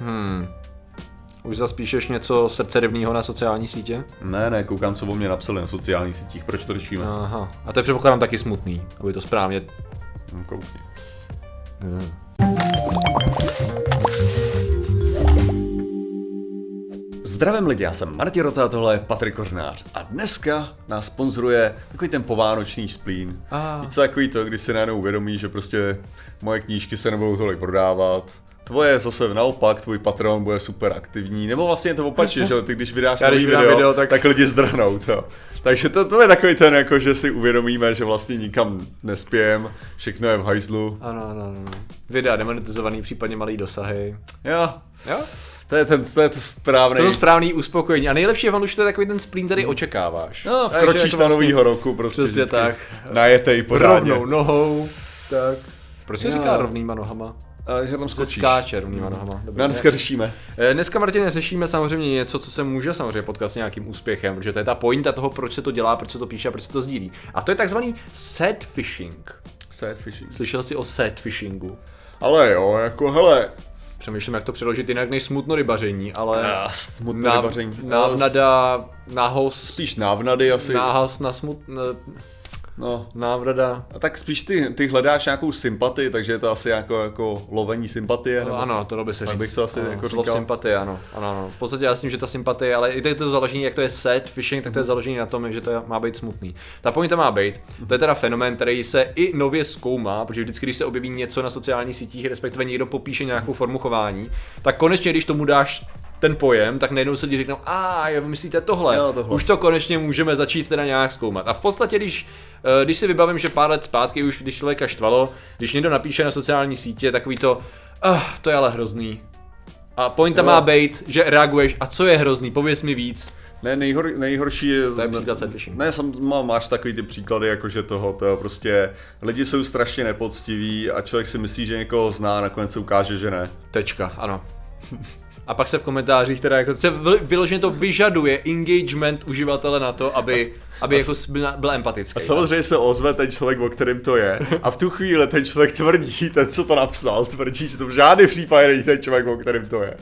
Hmm. Už zaspíšeš něco srdcerivného na sociální sítě? Ne, ne, koukám, co o mě napsali na sociálních sítích, proč to řešíme. Aha. A to je předpokládám taky smutný, aby to správně... No, koukni. Zdravím lidi, já jsem Martin Rota, tohle je Patrik Kořnář a dneska nás sponzoruje takový ten povánoční splín. Ah. Víš co, takový to, když si najednou uvědomí, že prostě moje knížky se nebudou tolik prodávat, Tvoje zase naopak, tvůj patron bude super aktivní, nebo vlastně je to opačně, že ty když vydáš Já nový video, video, tak... tak- lidi zdrhnou to. Takže to, to je takový ten, jako, že si uvědomíme, že vlastně nikam nespějem, všechno je v hajzlu. Ano, ano, ano. Videa demonetizovaný, případně malý dosahy. Jo, Jo? to je, ten, to je to správný. To je to správný uspokojení. A nejlepší je, on už to je takový ten splín, který očekáváš. No, vkročíš jako na vlastně novýho roku, prostě Přesně vždycky tak. Najetej pořádně. Rovnou nohou. Tak. Proč se říká rovnýma nohama? A, že tam Se skočíš. skáče rovnýma nohama. Dobrý, No dneska řešíme. Eh, Dneska, Martine, řešíme samozřejmě něco, co se může samozřejmě potkat s nějakým úspěchem, protože to je ta pointa toho, proč se to dělá, proč se to píše a proč se to sdílí. A to je takzvaný set fishing. Sad fishing. Slyšel jsi o set fishingu? Ale jo, jako hele, Přemýšlím, jak to přeložit jinak než smutno rybaření, ale Ah, smutné rybaření. návnada, nahos, spíš návnady asi. náhas na smutné, No, návrada. a tak spíš ty, ty hledáš nějakou sympatii, takže je to asi jako, jako lovení sympatie. No, nebo... ano, to by se tak říct. bych to asi ano, jako říkal. sympatie, ano, ano, ano. V podstatě já myslím, že ta sympatie, ale i to je to založení, jak to je set phishing, tak to je založení na tom, že to má být smutný. Ta pointa má být, to je teda fenomén, který se i nově zkoumá, protože vždycky, když se objeví něco na sociálních sítích, respektive někdo popíše nějakou formu chování, tak konečně, když tomu dáš ten pojem, tak najednou se lidi řeknou, a jo, vy myslíte tohle. Jo, tohle. už to konečně můžeme začít teda nějak zkoumat. A v podstatě, když, eh, když si vybavím, že pár let zpátky už, když člověka štvalo, když někdo napíše na sociální sítě takový to, uh, to je ale hrozný. A pointa Jo. má být, že reaguješ, a co je hrozný, pověz mi víc. Ne, nejhor, nejhorší je... To je příklad set phishing. Ne, sam, má, máš takový ty příklady, jakože toho, to je prostě, lidi jsou strašně nepoctiví a člověk si myslí, že někoho zná, nakonec se ukáže, že ne. Tečka, ano. A pak se v komentářích teda jako se vy- vyloženě to vyžaduje engagement uživatele na to, aby, aby jako byl, byl empatický. A samozřejmě se ozve ten člověk, o kterém to je. A v tu chvíli ten člověk tvrdí, ten, co to napsal, tvrdí, že to v žádný případě není ten člověk, o kterém to je.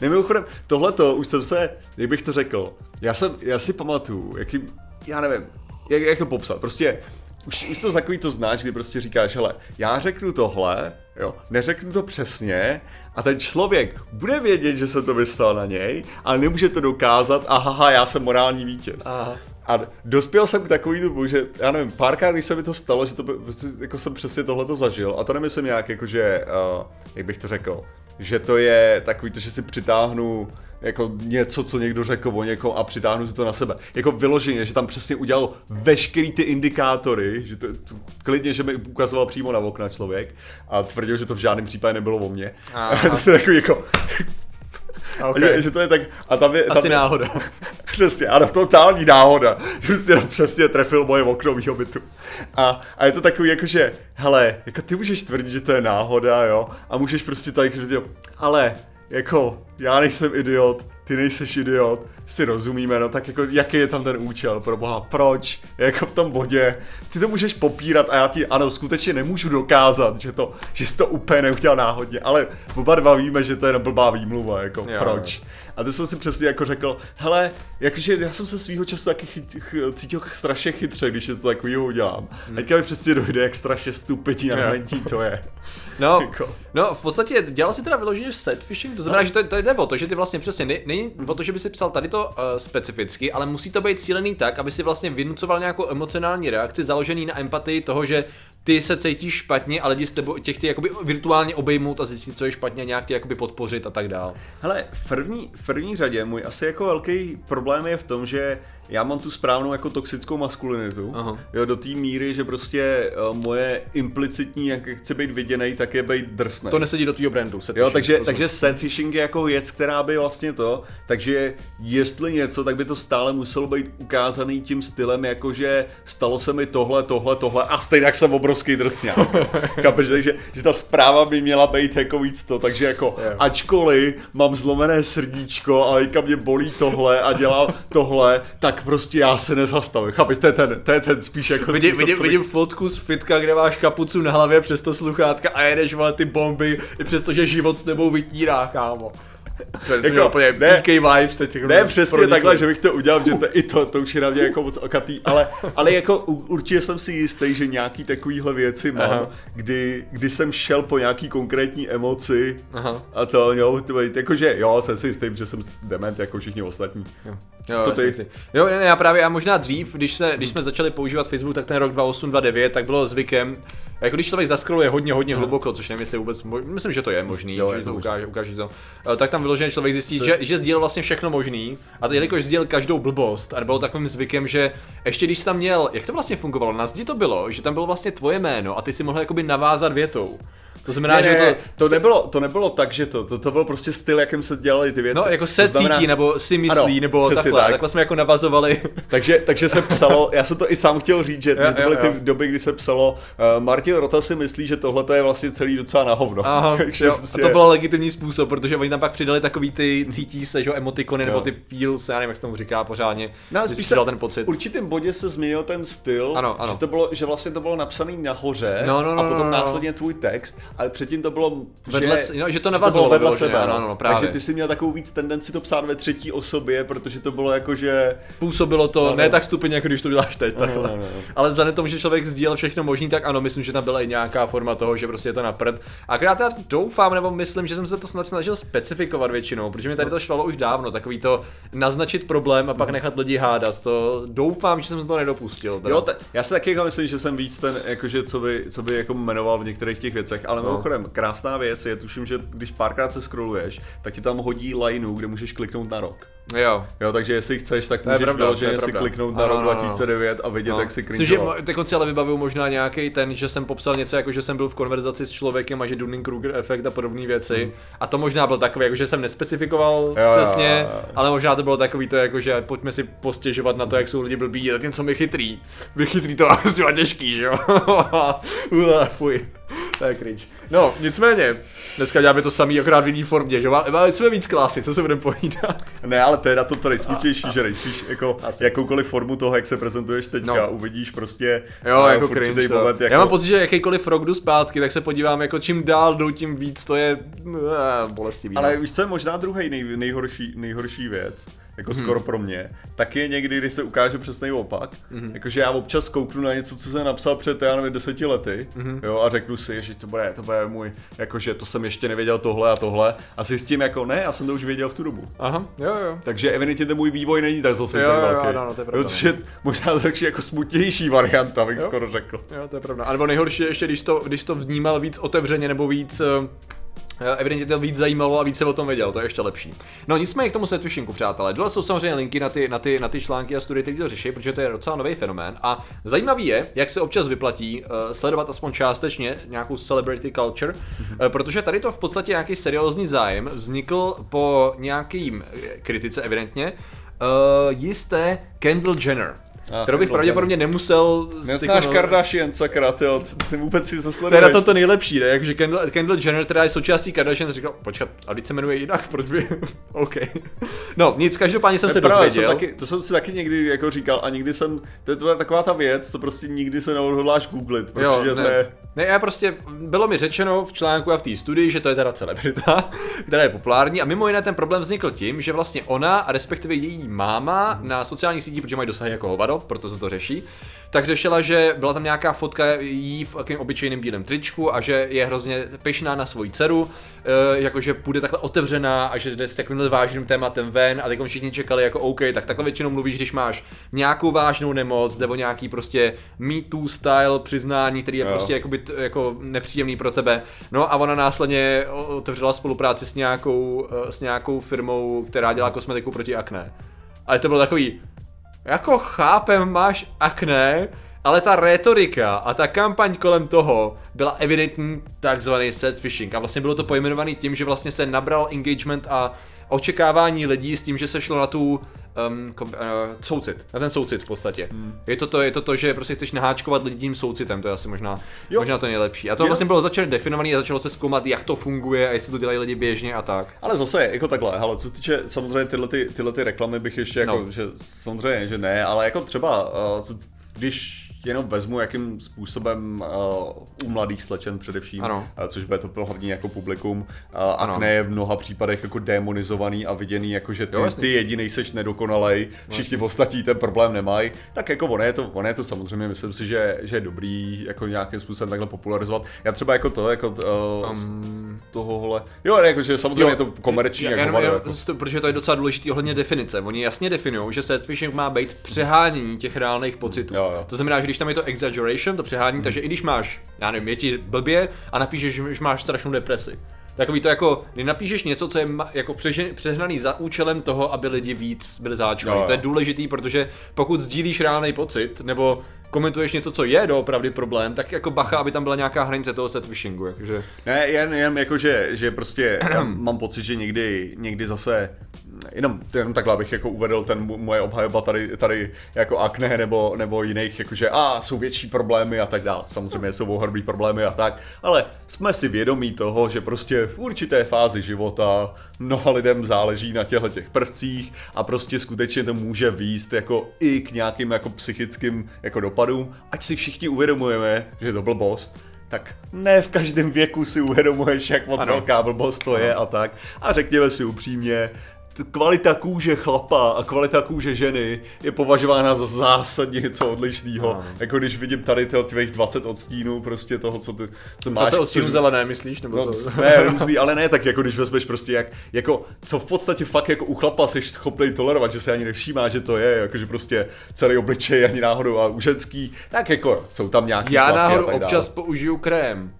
Ne, mimochodem, tohleto už jsem se, jak bych to řekl, já, jsem, já si pamatuju, jaký, já nevím, jak, jak to popsat, prostě už, už to takový to znáš, kdy prostě říkáš, hele, já řeknu tohle, jo, neřeknu to přesně a ten člověk bude vědět, že jsem to myslel na něj, ale nemůže to dokázat a haha, já jsem morální vítěz. Aha. A dospěl jsem k takový dobu, že já nevím, párkrát, když se mi to stalo, že to prostě jako jsem přesně tohle zažil, a to nemyslím nějak jako, že, uh, jak bych to řekl, že to je takový to, že si přitáhnu jako něco, co někdo řekl o někom a přitáhnu si to na sebe. Jako vyloženě, že tam přesně udělal veškerý ty indikátory, že to, to klidně, že mi ukazoval přímo na okna člověk a tvrdil, že to v žádném případě nebylo o mně. To je takový jako, Okay. že, že, to je tak, a tam je, tam Asi je, náhoda. Přesně, ano, totální náhoda. Že prostě jenom přesně trefil moje okno mýho bytu. A, a je to takový jako, že, hele, jako ty můžeš tvrdit, že to je náhoda, jo, a můžeš prostě tak říct, jo, ale, jako, já nejsem idiot, ty nejseš idiot, si rozumíme, no tak jako jaký je tam ten účel, pro boha, proč, jako v tom bodě, ty to můžeš popírat a já ti, ano, skutečně nemůžu dokázat, že to, že jsi to úplně neuchtěl náhodně, ale oba dva víme, že to je blbá výmluva, jako Jo, proč. A to jsem si přesně jako řekl, hele, jakože já jsem se svýho času taky chyt, ch, cítil strašně chytře, když něco takového udělám. Hmm. Teďka mi přesně dojde, jak strašně stupidní a to je. No, Jako. no, v podstatě dělal si teda vyloženě set phishing, to znamená, že to, to jde o to, že ty vlastně přesně, ne- není o to, že by si psal tady to uh, specificky, ale musí to být cílený tak, aby si vlastně vynucoval nějakou emocionální reakci založený na empatii toho, že ty se cítíš špatně a lidi s tebou těch ty jakoby virtuálně obejmout a zjistit, co je špatně, nějak tě jakoby podpořit a tak dál. Hele, v první, v první řadě můj asi jako velký problém je v tom, že já mám tu správnou jako toxickou maskulinitu, Aha. jo, do té míry, že prostě uh, moje implicitní, jak chci být viděný, tak je být drsný. To nesedí do tvýho brandu. set Jo, takže, rozumím. takže set phishing je jako věc, která by vlastně to, takže jestli něco, tak by to stále muselo být ukázaný tím stylem, jakože stalo se mi tohle, tohle, tohle a stejně jsem obrovský drsňák. Chápeš, takže že ta zpráva by měla být jako víc to, takže jako Jo. ačkoliv mám zlomené srdíčko, ale teďka mě bolí tohle a dělám tohle, tak prostě já se nezastavím. Chápeš, to je ten, to je ten spíš jako Vidím, způsob, vidím, co bych- vidím fotku z fitka, kde máš kapucu na hlavě přes to sluchátka a jedeš vole ty bomby, i přesto, že život s tebou vytírá, kámo. To je Jako, úplně ne. PK vibes teď. Ne, přesně pronikly. takhle, že bych to udělal, že to, i to, to už je na mě jako moc okatý, ale, ale jako určitě jsem si jistý, že nějaký takovýhle věci mám, Aha. kdy, kdy jsem šel po nějaký konkrétní emoci Aha. a to, jo, to, jakože jo, jsem si jistý, že jsem dement jako všichni ostatní. Jo. Jo, Co ty? Si. Jo, ne, ne, já právě, a možná dřív, když, se, když jsme začali používat Facebook, tak ten rok 28, 29, tak bylo zvykem, jako když člověk zaskroluje hodně, hodně hluboko, což nevím, jestli vůbec, mo- myslím, že to je možný, Jo, že je to to ukáže, ukáže to, Eh, tak tam vyloženě člověk zjistí, Co- že, že sdílel vlastně všechno možný, a to jelikož sdílel každou blbost, a bylo takovým zvykem, že ještě když tam měl, jak to vlastně fungovalo, na zdi to bylo, že tam bylo vlastně tvoje jméno a ty si mohl jakoby navázat větou. To znamená, Ne, že to, to, nebylo, to nebylo tak, že to, to, to byl prostě styl, jakým se dělaly ty věci. No, jako se To znamená- cítí, nebo si myslí, Ano, nebo takhle. tak. Takhle jsme jako navazovali. Takže, takže se psalo, já jsem to i sám chtěl říct, že, Jo, to jo, byly ty jo. doby, kdy se psalo, uh, Martin Rota si myslí, že tohle je vlastně celý docela na hovno. Aha, Takže jo, prostě- a to byl legitimní způsob, protože oni tam pak přidali takový ty cítí se, že jo, emotikony, nebo Jo. ty feels, já nevím, jak se tomu říká pořádně. No, spíš se ten pocit. V určitém bodě se změnil ten styl, Ano, ano. Že, to bylo, že vlastně to bylo napsané nahoře No, no, no, a potom no, no. následně tvůj text, ale předtím to bylo, Vedle že, no, že to to navazovalo bylo vedle vyloženě, sebe. ano, no. ano, no, právě. Takže ty jsi měl takovou víc tendenci to psát ve třetí osobě, protože to bylo jako, že... Působilo to No, ne no. tak stupně, jako když to děláš teď. No, takhle. no, no, no. Ale k tomu, že člověk sdílel všechno možný, tak ano, myslím, že tam byla i nějaká forma toho, že prostě je to na prd. Akorát já doufám, nebo myslím, že jsem se to snad snažil specifikovat většinou, protože mi tady to švalo už dávno, takový to naznačit problém a pak nechat lidi hádat. To doufám, že jsem se to nedopustil. teda. Jo, te, já si taky jako myslím, že jsem víc ten, jakože, co by, co by jako jmenoval v některých těch věcech, ale No. Mimochodem, krásná věc je, tuším, že když párkrát se scrolluješ, tak ti tam hodí lineu, kde můžeš kliknout na rok. Jo. Jo, takže jestli chceš, tak To je můžeš pravda, je vyloženě si kliknout na Ano, rok ano, ano. 2009 a vidět, No. jak si Myslím, mo- teď si ale vybavuju možná nějaký ten, že jsem popsal něco jako, že jsem byl v konverzaci s člověkem a že Dunning-Kruger efekt a podobné věci. A to možná byl takový, jako že jsem nespecifikoval Hmm. Jo, přesně, jo, jo. ale možná to bylo takový to, jako že pojďme si postěžovat na to, jak jsou lidi blbí, tak něco mi chytrý. Vy chytrý to je s těma těžký, že jo? Fuj. To je cringe. No, nicméně, dneska děláme to samý, akorát v jiný formě, že? Má- Máme jsme víc klasy, co se budeme povídat? Ne, ale to je na to to nejsmutnější, že nejspíš jako Asi. jakoukoliv formu toho, jak se prezentuješ teďka, No. uvidíš prostě Jo, eh, jako cringe. moment, Jako... jako... Já mám pocit, že jakýkoliv rok jdu zpátky, tak se podívám, jako čím dál jdou, tím víc to je eh, bolestivý. Ale no. víš, co je možná druhý nej, nejhorší, nejhorší věc, jako hmm. skoro pro mě, tak je někdy, když se ukáže přesný opak. Hmm. Jakože já občas kouknu na něco, co jsem napsal před, já nevím, deseti lety, hmm. jo, a řeknu si, že to bude, to bude můj, jakože to jsem ještě nevěděl tohle a tohle, a zjistím jako, ne, já jsem to už věděl v tu dobu. Aha, jo, jo. Takže evidentně ten můj vývoj není tak zase Jo, tak jo, velký. ano, ano, to je pravda, Jo, což je možná jako smutnější varianta, bych Jo. skoro řekl. Jo, to je pravda. A nebo nejhorší je ještě, když to, když to vnímal víc otevřeně nebo víc eh, evidentně to víc zajímalo a víc se o tom věděl, to je ještě lepší. No nicméně k tomu setwishinku, přátelé. Dole jsou samozřejmě linky na ty, na ty, na ty články a studie, které to řeší, protože to je docela nový fenomén. A zajímavý je, jak se občas vyplatí uh, sledovat aspoň částečně nějakou celebrity culture, uh, protože tady to v podstatě nějaký seriózní zájem vznikl po nějakým eh, kritice evidentně, uh, jisté Kendall Jenner. Ah, kterou bych pravděpodobně nemusel... Neznáš jako- Kardashian, sakra, ty, ty vůbec si to je zasleduješ. na tom to nejlepší, ne? Jakože Kendall, Kendall Jenner, která je součástí Kardashian, říkal, počkat, a teď se jmenuje jinak, proč by... OK. No, nic, každopádně jsem To se pravda, dozvěděl. Jsem taky, to jsem si taky někdy jako říkal a nikdy jsem, to je, to je taková ta věc, co prostě nikdy se neodhodláš googlit, protože jo, to ne. je, Ne, já prostě, bylo mi řečeno v článku a v té studii, že to je teda celebrita, která je populární a mimo jiné ten problém vznikl tím, že vlastně ona a respektive její máma na sociálních sítích, protože mají dosahy jako hovado, proto se to řeší, tak řešila, že byla tam nějaká fotka jí v takovém obyčejném bílém tričku a že je hrozně pyšná na svoji dceru, e, jakože půjde takhle otevřená a že jde s takovým vážným tématem ven a teď všichni čekali jako OK, tak takhle většinou mluvíš, když máš nějakou vážnou nemoc nebo nějaký prostě me too style přiznání, který je Jo. prostě jakoby, jako nepříjemný pro tebe. No a ona následně otevřela spolupráci s nějakou, eh, s nějakou firmou, která dělá kosmetiku proti akné. Ale to bylo takový, jako chápem, máš akné, ale ta retorika a ta kampaň kolem toho byla evidentní takzvaný set phishing. A vlastně bylo to pojmenovaný tím, že vlastně se nabral engagement a očekávání lidí s tím, že se šlo na tu um, kom, uh, soucit, na ten soucit v podstatě. Hmm. Je, to to, je to to, že prostě chceš naháčkovat lidi tím soucitem, to je asi možná, Jo. možná to nejlepší. A to Jenom- vlastně bylo začalo definovaný a začalo se zkoumat, jak to funguje a jestli to dělají lidi běžně a tak. ale zase jako takhle, hele, co se týče samozřejmě tyhle, ty, tyhle ty reklamy bych ještě jako, No. že samozřejmě, že ne, ale jako třeba, uh, co, když jenom vezmu, jakým způsobem uh, u mladých slečen především, Ano. Uh, což bude to pro hlavně jako publikum, uh, akné je v mnoha případech jako demonizovaný a viděný jako, že ty, Jo, ty jediný seš nedokonalej, všichni ostatní ten problém nemají, tak jako ono je to, ono je to samozřejmě, myslím si, že, že je dobrý jako nějakým způsobem takhle popularizovat. Já třeba jako to, jako uh, um, z tohohle, jo, jako, že samozřejmě Jo, je to komerční, Já- jako, hovado, jenom, jako. to- protože to je docela důležitý ohledně definice. Oni jasně definují, že set phishing má být přehánění těch reálných pocitů. Jo, jo. To znamená, že když tam je to exaggeration, to přehání, takže i když máš, já nevím, je ti blbě a napíšeš, že máš strašnou depresi. Takový to jako, kdy napíšeš něco, co je jako přehnaný za účelem toho, aby lidi víc byli záčkovaní. To je důležitý, protože pokud sdílíš reálný pocit, nebo komentuješ něco, co je doopravdy problém, tak jako bacha, aby tam byla nějaká hranice toho set phishingu. Jakože, Ne, jen, jen jako, že, že prostě já mám pocit, že někdy, někdy zase, jenom, jenom takhle abych jako uvedl ten moje obhajoba tady, tady jako akné nebo, nebo jiných, jakože a jsou větší problémy a tak dále. Samozřejmě jsou ohromný problémy a tak, ale jsme si vědomí toho, že prostě v určité fázi života mnoha lidem záleží na těchto těch prvcích a prostě skutečně to může výst jako i k nějakým jako psychickým jako dopadům, ať si všichni uvědomujeme, že je to blbost, tak ne v každém věku si uvědomuješ, jak moc Ano. velká blbost to je a tak. A řekněme si upřímně, kvalita kůže chlapa a kvalita kůže ženy je považována za zásadně něco odlišného. Ano. Jako když vidím tady ty tvých 20 odstínů prostě toho, co ty co máš. máš co odstínu což- zelené, myslíš? Nebo No, co? ne, různý, ale ne, tak jako když vezmeš prostě jak, jako, co v podstatě fakt jako u chlapa jsi schopný tolerovat, že se ani nevšímá, že to je, jakože prostě celý obličej ani náhodou a u ženský, tak jako jsou tam nějaký Já náhodou občas použiju krém,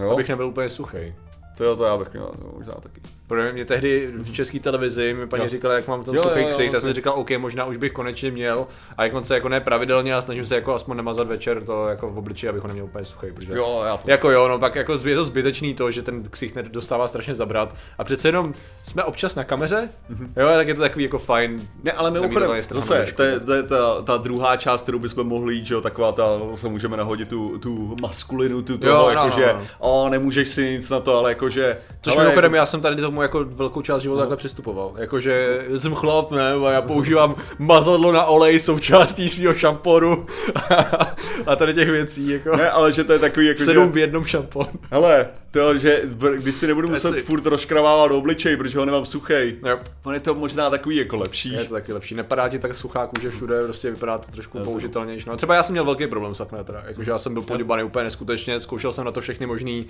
jo? abych nebyl úplně suchý. To jo, to já bych měl, no, možná taky. Protože mě tehdy v české televizi mi paní Jo. říkala, jak mám ten Jo, suchý ksicht, tak jsem říkal, OK, možná už bych konečně měl. A jak on se jako ne pravidelně a snažím se jako aspoň nemazat večer to jako v obličeji, abych ho neměl úplně suchý. Protože... Jo, já to. Jako jo, no pak jako je to zbytečný to, že ten ksicht nedostává strašně zabrat. A přece jenom jsme občas na kameře, jo, tak je to takový jako fajn. Ne, ale mimochodem, stranu zase, to je, to je ta, ta druhá část, kterou bychom mohli jít, že jo, taková ta, zase můžeme nahodit tu, tu maskulinu, tu toho, Jo, no, jakože, no, no. o, nemůžeš si nic na to, ale jakože, Což ale mimochodem, jako, já jsem tady tomu jako velkou část života takhle přistupoval. Jakože jsem chlap, ne, a já používám mazadlo na olej součástí svého šamponu a tady těch věcí, jako ne, ale že to je takový, jako, sedm že, v jednom šampon. hele, to, že když si nebudu muset Asi- furt rozkravávat obličej, protože ho nemám suchej, Jo. on je to možná takový jako lepší. Je to taky lepší, nepadá ti tak suchá kůže všude, prostě vypadá to trošku použitelnější. No, třeba já jsem měl velký problém s akné teda, jakože já jsem byl poděbaný úplně neskutečně, zkoušel jsem na to všechny možné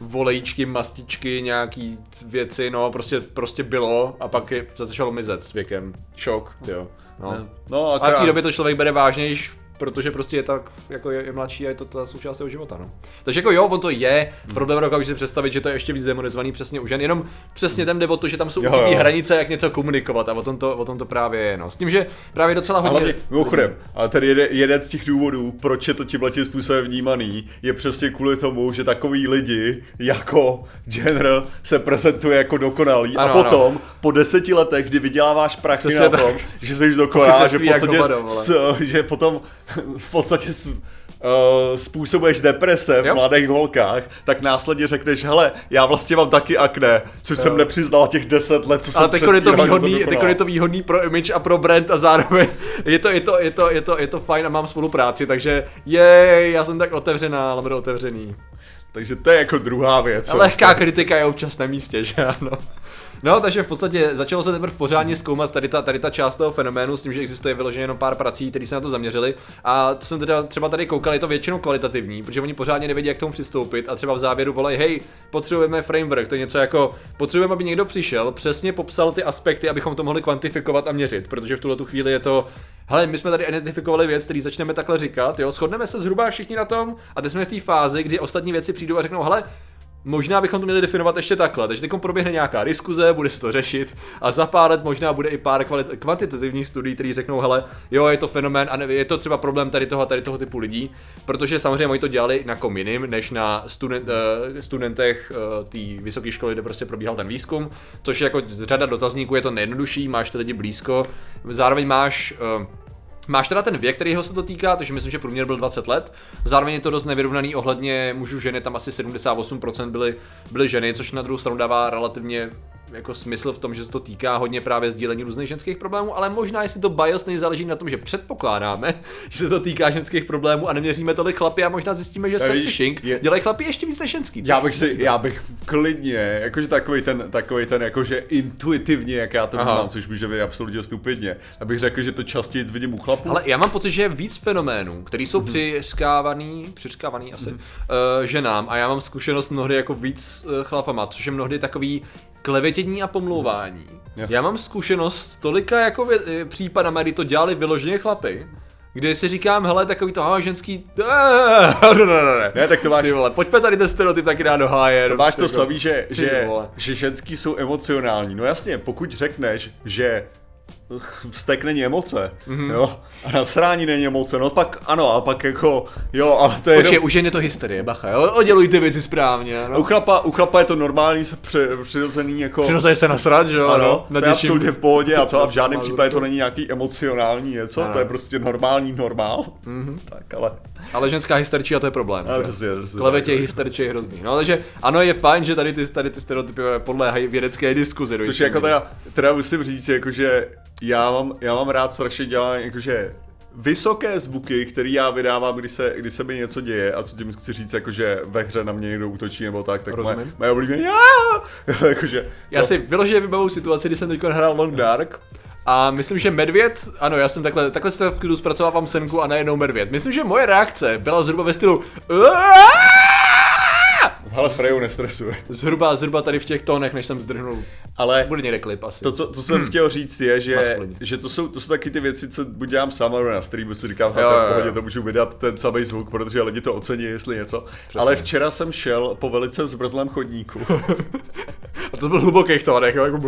volejčky, mastičky, nějaký věci, no prostě, prostě bylo a pak je, začalo mizet s věkem. Šok, jo. No. No, A v té době to člověk bere vážnějš, protože prostě je tak, jako je, je mladší a je to ta součást jeho života, no. Takže jako jo, on to je, problém dokážu si představit, že to je ještě víc demonizovaný přesně u žen, jenom přesně tam jde o to, že tam jsou Jo, určitý jo. hranice, jak něco komunikovat a o tom to, o tom to právě je, no. S tím, že právě docela ale hodně... hlavně, mimochodem, ale ten jeden, jeden z těch důvodů, proč je to tímhle tím způsobem vnímaný, je přesně kvůli tomu, že takový lidi jako Jenner se prezentuje jako dokonalý Ano, a ano. potom po deseti letech, kdy vyděláváš prachy na tak. tom, že jsi dokonalá, že v jako že potom v podstatě s, Uh, způsobuješ deprese v Jo. mladých holkách, tak následně řekneš, hele, já vlastně mám taky akné, což jsem nepřiznala těch 10 let, co Ale jsem teď je to výhodný, je to výhodný pro image a pro brand a zároveň je to, je to, je to, je to, je to fajn a mám spolupráci, takže jej, já jsem tak otevřená, lomeno otevřený. Takže to je jako druhá věc. co Lehká kritika je občas na místě, že ano. No, takže v podstatě začalo se teprve pořádně zkoumat tady ta, tady ta část toho fenoménu s tím, že existuje vyloženě jenom pár prací, které se na to zaměřili. A co jsem teda třeba tady koukal, je to většinou kvalitativní, protože oni pořádně nevědí, jak k tomu přistoupit a třeba v závěru volají, hej, potřebujeme framework, to je něco jako, potřebujeme, aby někdo přišel, přesně popsal ty aspekty, abychom to mohli kvantifikovat a měřit, protože v tuhle tu chvíli je to, hele, my jsme tady identifikovali věc, který začneme takhle říkat, jo, shodneme se zhruba všichni na tom a teď jsme v té fázi, kdy ostatní věci přijdou a řeknou, hele, Možná bychom to měli definovat ještě takhle, takže teď proběhne nějaká diskuze, bude se to řešit a za pár let možná bude i pár kvalit- kvantitativních studií, které řeknou, hele, jo, je to fenomén a ne, je to třeba problém tady toho a tady toho typu lidí, protože samozřejmě oni to dělali na kom jiným, než na student, uh, studentech uh, té vysoké školy, kde prostě probíhal ten výzkum, což je jako řada dotazníků, je to nejjednodušší, máš ty lidi blízko, zároveň máš uh, Máš teda ten věk, kterýho se to týká, takže myslím, že průměr byl 20 let. Zároveň je to dost nevyrovnaný ohledně mužů ženy, tam asi 78% byly, byly ženy, což na druhou stranu dává relativně jako smysl v tom, že se to týká hodně právě sdílení různých ženských problémů, ale možná jestli to bias nejzáleží na tom, že předpokládáme, že se to týká ženských problémů a neměříme tolik chlapy a možná zjistíme, že víš, selfishing je- dělají chlapy ještě víc než ženský. Já bych si, já bych klidně, jakože takový ten, takový ten, jakože intuitivně, jak já to mám, což může být absolutně stupidně, abych řekl, že to častěji vidím u chlapů. Ale já mám pocit, že je víc fenoménů, který jsou přiřkávaný, přiřkávaný asi, uh, ženám a já mám zkušenost mnohdy jako víc uh, chlapama, což je mnohdy takový klevětění a pomlouvání. Jo. Já mám zkušenost tolika jako vě- eh, případama, kdy to dělali vyloženě chlapy, kdy si říkám, hele, takový to, aha, ženský, ne, ne, ne, ne. Ne, tak to máš, Ty vole, pojďme tady ten stereotyp taky dát do háje. to máš prostě to jako- samý, že, že, že ženský jsou emocionální. No jasně, pokud řekneš, že vztek není emoce, mm-hmm. jo, a nasrání není emoce, no pak ano, a pak jako, jo, ale to je Počkej, jenom, už jen je to hysterie, bacha, jo? Oddělujte věci správně, u no. chlapa, u chlapa je to normální, se při, přirozený jako, Přirozeně se nasrat, že jo? ano, no, to je absolutně v pohodě a to a v žádném případě to není nějaký emocionální něco, Ano. to je prostě normální normál, mm-hmm. tak ale, Ale ženská hysterčí a to je problém. ale že? přesně, přesně Klevetě hysterčí je hrozný. No, takže ano, je fajn, že tady ty, tady ty stereotypy podléhají vědecké diskuzi. do Což jako teda, teda musím říct, jakože já mám, já mám rád strašně dělat jakože vysoké zvuky, které já vydávám, když se, když se mi něco děje a co tím chci říct, jakože ve hře na mě někdo útočí nebo tak, tak moje, Rozumím. moje oblíbené "Aaa!" jakože, Já to- si vyloženě vybavu situaci, kdy jsem teď hrál Long Dark a myslím, že medvěd, ano, já jsem takhle, takhle se v klidu zpracovávám senku a najednou medvěd. Myslím, že moje reakce byla zhruba ve stylu hele, Freju nestresuje. Zhruba, zhruba tady v těch tónech, než jsem zdrhnul. Ale Bude někde klip asi. to, co, to jsem chtěl říct, je, že, že to, jsou, to jsou taky ty věci, co buď dělám sám, nebo na streamu si říkám, Jo, jo, jo, v pohodě to můžu vydat ten samý zvuk, protože lidi to ocení, jestli něco. Ale včera jsem šel po velice zbrzlém chodníku. To byl v hlubokých tónech, jo, jako...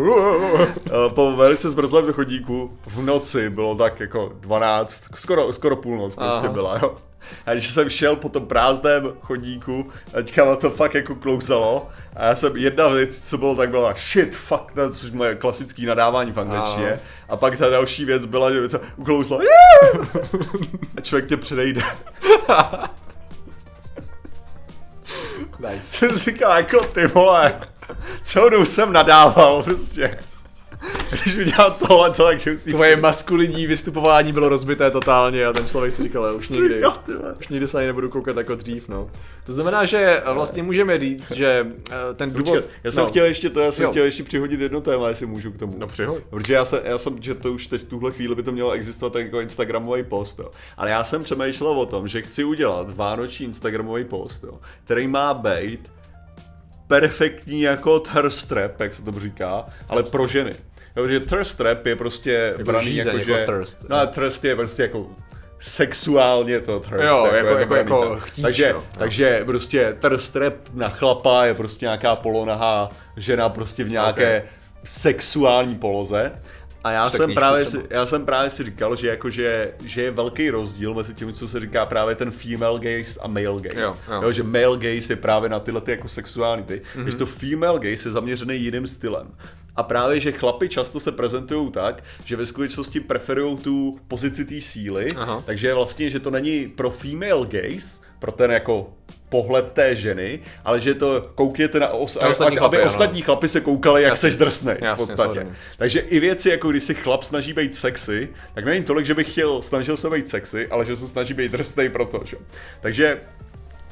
Eh, po velice zbrzlém chodníku v noci bylo tak jako 12, skoro, skoro půlnoc prostě Aha. byla, jo. A když jsem šel po tom prázdném chodníku, a teďka to fakt jako klouzalo. A já jsem, jedna věc, co bylo, tak byla shit, fuck, to, což moje klasický nadávání v angličtině. A pak ta další věc byla, že mi to uklouzlo, a člověk tě předejde. Nice. Jsem říkal, jako ty vole, celou dobu jsem nadával prostě. Když udělám tohle, to tak musí Tvoje maskulinní vystupování bylo rozbité totálně a ten člověk si říkal, "Ale už nikdy. Už nikdy se ani nebudu koukat jako dřív, no. To znamená, že vlastně můžeme říct, že eh, ten důvod... Počkat, já jsem no. chtěl ještě to, já jsem Jo. chtěl ještě přihodit jedno téma, jestli můžu k tomu. No přihoď. Protože já jsem, já jsem, že to už teď v tuhle chvíli by to mělo existovat jako Instagramový post, jo. Ale já jsem přemýšlel o tom, že chci udělat vánoční Instagramový post, jo, který má být perfektní jako thirst trap, jak se to říká, ale pro ženy. Jo, že thirst trap je prostě Jako braný žízeň, jako, jako že... thirst. No a thirst je prostě jako sexuálně to thirst. Jo, jako- jako- jako tak. chtíč, takže, jo. takže prostě thirst trap na chlapa je prostě nějaká polonahá žena prostě v nějaké sexuální poloze. A já Čte jsem, právě třeba. si, já jsem právě si říkal, že, jako, že, že je velký rozdíl mezi tím, co se říká právě ten female gaze a male gaze. Jo, jo. Jo, že male gaze je právě na tyhle ty jako sexuální ty, Mhm. mm-hmm. když to female gaze je zaměřený jiným stylem. A právě, že chlapi často se prezentují tak, že ve skutečnosti preferují tu pozici té síly, Aha. takže vlastně, že to není pro female gaze, pro ten jako pohled té ženy, ale že to koukněte na os, Na ostatní aby chlapy, ano. ostatní chlapi se koukali, jak Jasně. seš drsnej v Jasně, podstatě. samozřejmě. Takže i věci, jako když si chlap snaží být sexy, tak není tolik, že bych chtěl, snažil se být sexy, ale že se snaží být drsnej proto, že? Takže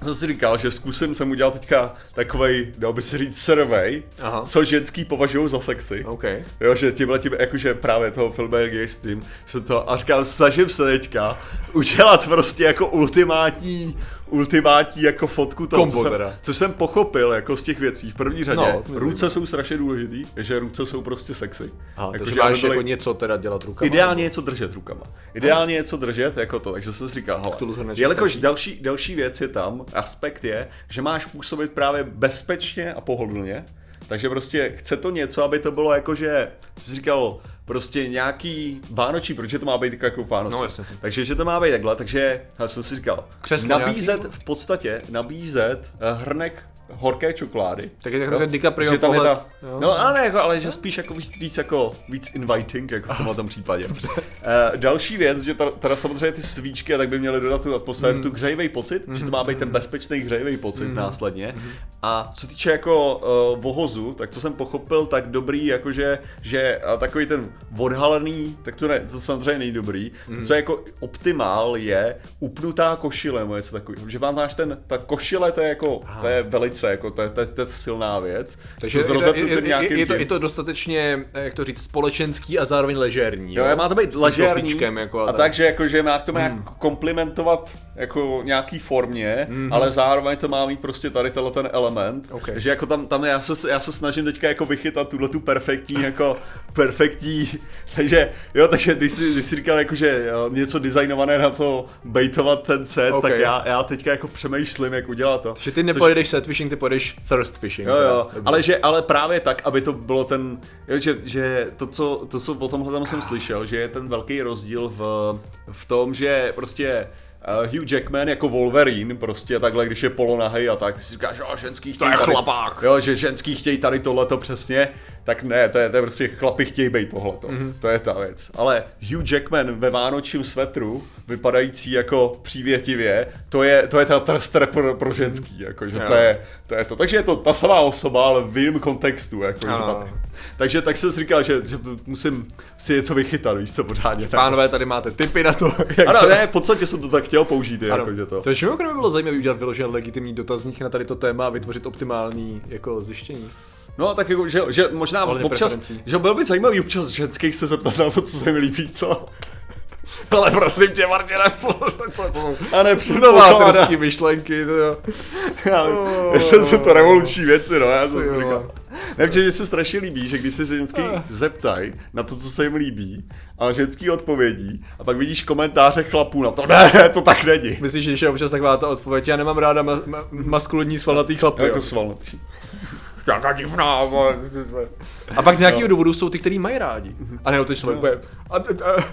jsem si říkal, že zkusím jsem udělat teďka takovej, dal by se říct, survey, Aha. co ženský považují za sexy. OK. Jo, že tímhle tím, jakože právě toho filmu Gay Stream, se to, a říkám, snažím se teďka udělat prostě jako ultimátní, ultimátní jako fotku toho, Kombo co, jsem, teda. co jsem pochopil jako z těch věcí. V první řadě, No, ruce jsou strašně důležitý, že ruce jsou prostě sexy. Aha, Jako, takže že máš byly- jako něco teda dělat rukama? Ideálně něco držet rukama. Ideálně něco držet jako to, takže jsem si říkal, hele, jelikož další, další věc je tam, aspekt je, že máš působit právě bezpečně a pohodlně, takže prostě chce to něco, aby to bylo jako, že jsi říkal, prostě nějaký vánoční, protože to má být jako Vánoce. No, jasně. Takže že to má být takhle, takže já jsem si říkal, Křeslo nabízet nějaký? v podstatě, nabízet eh, hrnek horké čokolády. Tak je takový DiCaprio že tam je ta, jo. No ale ne, jako, ale že spíš jako víc, víc jako víc inviting, jako v tomhle tom případě. uh, další věc, že ta- teda samozřejmě ty svíčky tak by měly dodat tu atmosféru, Mm. tu hřejivý pocit, že to má být ten bezpečný hřejivý pocit Mm. následně. A co týče jako uh, vohozu, tak co jsem pochopil, tak dobrý, jakože, že uh, takový ten odhalený, tak to, ne, to samozřejmě není dobrý. Mm. To, co je jako optimál, je upnutá košile, nebo něco takového. Že vám máš ten, ta košile, to je jako, to je velice, jako, to je, to je, to je silná věc. Takže je, je, je, je, to, je to dostatečně, jak to říct, společenský a zároveň ležérní. Jo, má to být profíčkem, jako, a tak. takže jako, že má to má hmm. komplimentovat jako nějaký formě, Mhm. ale zároveň to má mít prostě tady tenhle ten element, Ok. že jako tam, tam já, se, já se snažím teďka jako vychytat tuhle tu perfektní jako perfektní, takže jo, takže když jsi, když jsi říkal jako, že jo, něco designované na to bejtovat ten set, Ok. tak já, já teďka jako přemýšlím, jak udělat to. Že ty nepojedeš set fishing, ty pojedeš thirst fishing. Jo, jo, ale, že, ale právě tak, aby to bylo ten, jo, že, že to, co, to, co o tomhle tam jsem slyšel, že je ten velký rozdíl v, v tom, že prostě uh, Hugh Jackman jako Wolverine, prostě takhle, když je polonahej a tak, ty si říkáš, jo, ženský chtějí je tady, chlapák. Jo, že ženský chtějí tady tohleto přesně, tak ne, to je, to je prostě chlapi chtějí být tohleto, Mhm. mm-hmm. to je ta věc. Ale Hugh Jackman ve vánočním svetru, vypadající jako přívětivě, to je, to je ta trster pro, pro ženský, jako, že to je, to je to. Takže je to ta samá osoba, ale v jiném kontextu, jako, že Ano. ta, takže tak jsem si říkal, že, že musím si něco vychytat, víš co, pořádně. Tak. Pánové, tady máte tipy na to, jak Ano, to- ne, v podstatě jsem to tak chtěl použít, Ano. jako, že to. Mimochodem by bylo zajímavé udělat vyložený legitimní dotazník na tady to téma a vytvořit optimální jako zjištění. No, tak jako, že, že možná Ohledně občas, preferencí. že bylo by zajímavý občas ženských se zeptat na to, co se mi líbí, co? Ale prosím tě, Martina, A ne novátorský myšlenky, to jo. Já, Oh. jsou to revoluční věci, no, já jsem si říkal. Ne, protože mně se strašně líbí, že když se ženský Ah. zeptají na to, co se jim líbí, a ženský odpovědí, a pak vidíš komentáře chlapů na to, ne, to tak není. Myslíš, že je občas taková ta odpověď, já nemám ráda ma- ma- maskulinní svalnatý chlapy. Jako svalnatý. Jaká divná, vole. A pak z nějakého důvodu jsou ty, který mají rádi. A ne, to je člověk bude. A, a, a,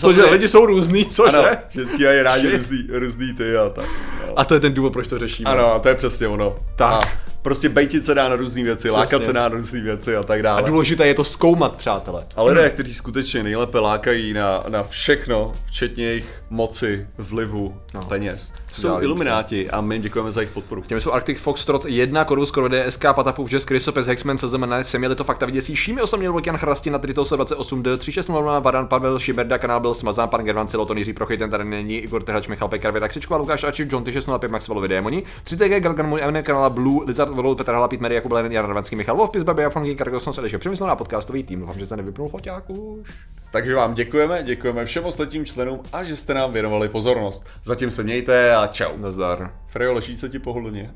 to, že lidi jsou různý, cože? Ano, ženský mají rádi různý, různý ty a tak. No. A to je ten důvod, proč to řešíme. Ano, to je přesně ono. Tak. A prostě bejtit se dá na různé věci, lákat Přesně. se dá na různé věci a tak A dále. důležité je to zkoumat, přátelé. Ale lidé, kteří skutečně nejlépe lákají na, na všechno, včetně jejich moci, vlivu, No. peněz, jsou Dálí ilumináti a my jim děkujeme za jejich podporu. Těmi jsou Arctic Foxtrot 1, Corvus Corvide, SK, Patapův, Jazz, Krysopes, Hexman, CZMN, Semieli to fakta vyděsí, Šími, Osaměl, Volkian, Chrastina, Tritos 28, D, 3600, Varan, Pavel, Šiberda, kanál byl smazán, pan Gervan, Celoton, Jiří Prochy, ten tady není, Igor Trhač, Michal Pekar, Věda Křičková, Lukáš Ačik, John Ty 605, Maxwellovi Démoni, 3TG, Galgan, můj Eminem, kanál Blue, Lizard, Volou, Petr Hala, Pít, Mary, Jakub Lenin, Jan Radvanský, Michal Wolf, Pizba, Bea, Franky, Kargosnos, Eliše, Přemysl na podcastový tým, doufám, že se nevypnul foťák už. Takže vám děkujeme, děkujeme všem ostatním členům a že jste nám věnovali pozornost. Zatím se mějte a čau. Nazdar. Frejo, leží se ti pohodlně?